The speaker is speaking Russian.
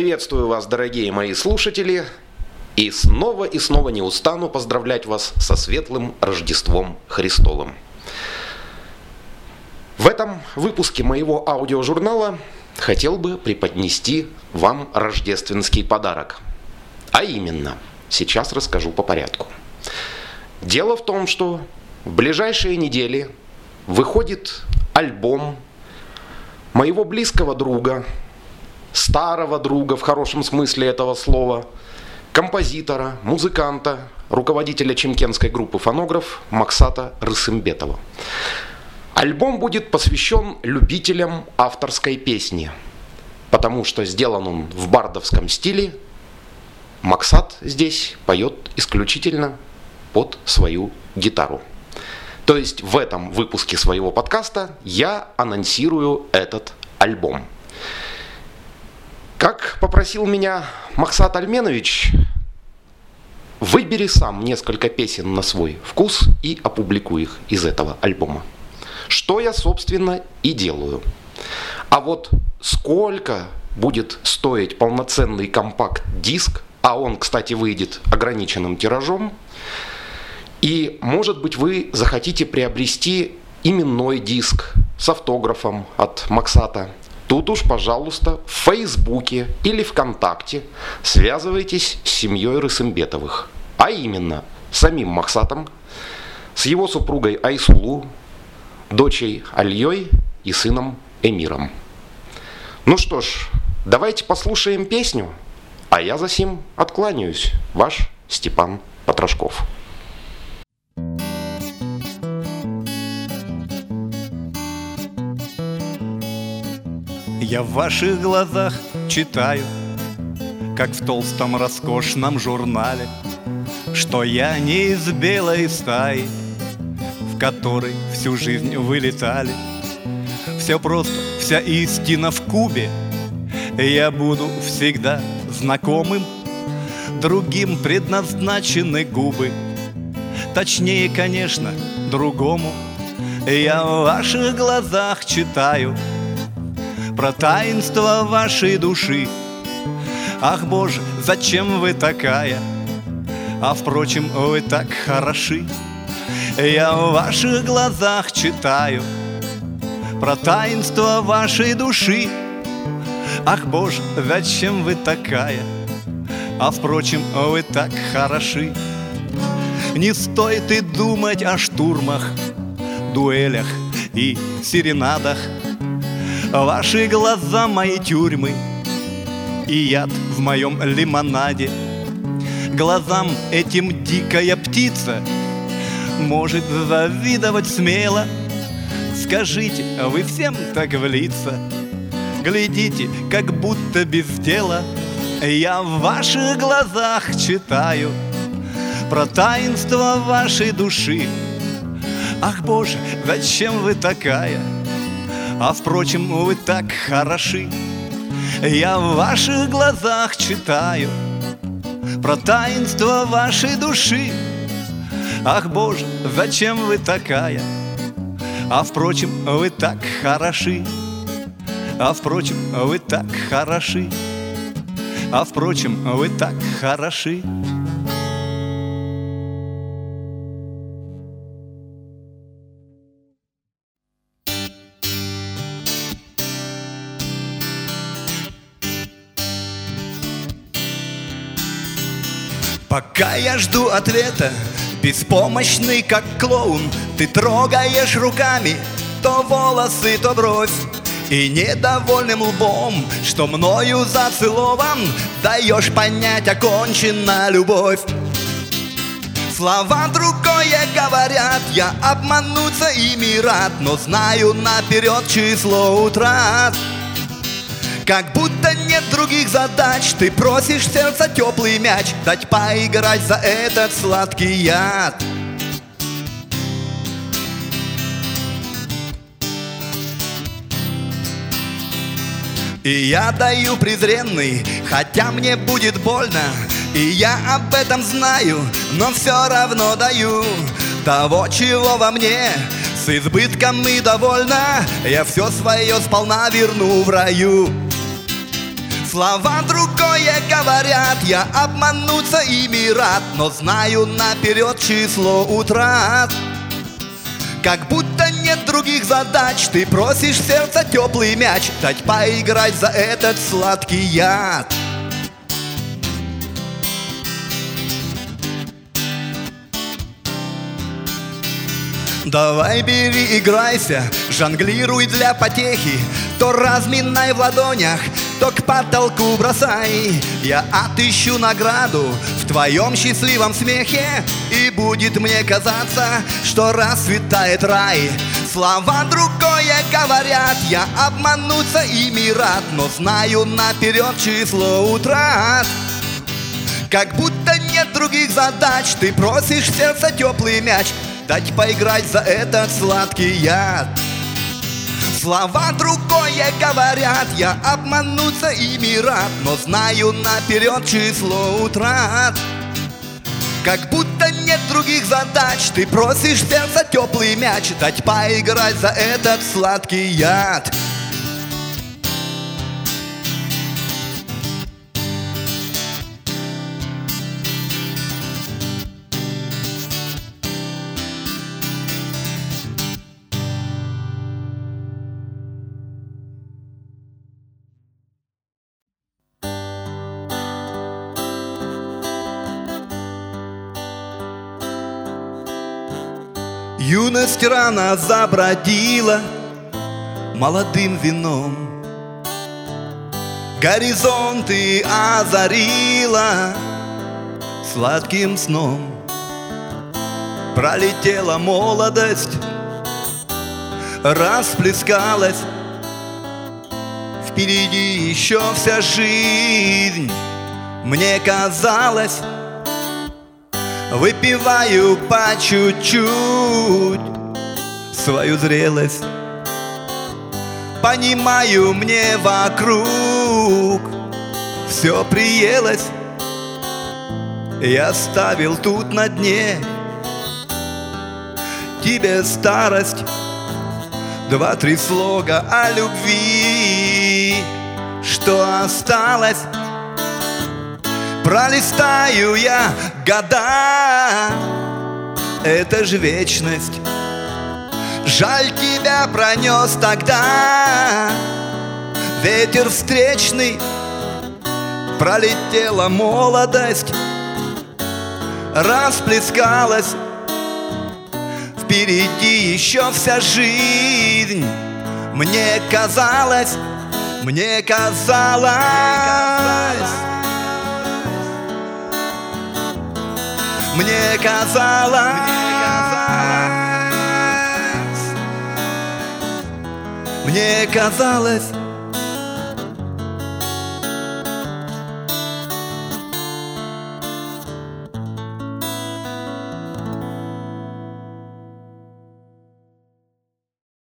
Приветствую вас, дорогие мои слушатели, и снова и снова не устану поздравлять вас со светлым Рождеством Христовым. В этом выпуске моего аудиожурнала хотел бы преподнести вам рождественский подарок. А именно, сейчас расскажу по порядку. Дело в том, что в ближайшие недели выходит альбом моего близкого друга, старого друга в хорошем смысле этого слова, композитора, музыканта, руководителя чемкенской группы «Фонограф» Максата Рысымбетова. Альбом будет посвящен любителям авторской песни, потому что сделан он в бардовском стиле. Максат здесь поет исключительно под свою гитару. То есть в этом выпуске своего подкаста я анонсирую этот альбом. Как попросил меня Максат Альменович, выбери сам несколько песен на свой вкус и опубликуй их из этого альбома. Что я, собственно, и делаю. А вот сколько будет стоить полноценный компакт-диск, а он, кстати, выйдет ограниченным тиражом, и, может быть, вы захотите приобрести именной диск с автографом от Максата. Тут уж, пожалуйста, в Фейсбуке или ВКонтакте связывайтесь с семьей Рысымбетовых. А именно, самим Максатом, с его супругой Айсулу, дочей Альей и сыном Эмиром. Ну что ж, давайте послушаем песню, а я за сим откланяюсь. Ваш Степан Потрошков. Я в ваших глазах читаю, как в толстом роскошном журнале, Что я не из белой стаи, в которой всю жизнь вылетали. Все просто, вся истина в кубе, Я буду всегда знакомым, Другим предназначены губы, Точнее, конечно, другому. Я в ваших глазах читаю — про таинство вашей души. Ах, Боже, зачем вы такая? А впрочем, вы так хороши. Я в ваших глазах читаю Про таинство вашей души. Ах, Боже, зачем вы такая? А впрочем, вы так хороши. Не стоит и думать о штурмах, дуэлях и серенадах — Ваши глаза мои тюрьмы И яд в моем лимонаде. Глазам этим дикая птица Может завидовать смело. Скажите, вы всем так в лица Глядите, как будто без дела. Я в ваших глазах читаю Про таинство вашей души. Ах, Боже, зачем вы такая? А впрочем, вы так хороши. Я в ваших глазах читаю Про таинство вашей души. Ах, Боже, зачем вы такая? А впрочем, вы так хороши. А впрочем, вы так хороши. А впрочем, вы так хороши Пока я жду ответа, беспомощный как клоун, Ты трогаешь руками то волосы, то бровь, И недовольным лбом, что мною зацелован, Даешь понять, окончена любовь. Слова другое говорят, я обмануться ими рад, Но знаю наперед число утрат. Как будто нет других задач Ты просишь сердца теплый мяч Дать поиграть за этот сладкий яд. И я даю презренный, хотя мне будет больно И я об этом знаю, но все равно даю Того, чего во мне. С избытком и довольна Я все свое сполна верну в раю Слова другое говорят, я обмануться ими рад Но знаю наперед число утрат. Как будто нет других задач Ты просишь сердца теплый мяч Дать поиграть за этот сладкий яд. Давай бери, играйся, жонглируй для потехи То разминай в ладонях, то потолку бросай. Я отыщу награду в твоем счастливом смехе. И будет мне казаться, что расцветает рай. Слова другое говорят, я обмануться ими рад. Но знаю наперед число утрат. Как будто нет других задач Ты просишь в сердце теплый мяч. Дать поиграть за этот сладкий яд Слова другое говорят, я обмануться ими рад Но знаю наперед число утрат. Как будто нет других задач Ты просишь сердце теплый мяч Дать поиграть за этот сладкий яд Юность рано забродила молодым вином. Горизонты озарила сладким сном. Пролетела молодость, расплескалась. Впереди еще вся жизнь Мне казалось, Выпиваю по чуть-чуть свою зрелость. Понимаю, мне вокруг все приелось. Я ставил тут на дне Тебе старость. Два-три слога о любви Что осталось Пролистаю я года. Это же вечность. Жаль тебя пронес тогда. Ветер встречный Пролетела молодость. Расплескалась. Впереди еще вся жизнь. Мне казалось, мне казалось Мне казалось,